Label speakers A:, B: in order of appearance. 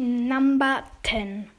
A: number 10.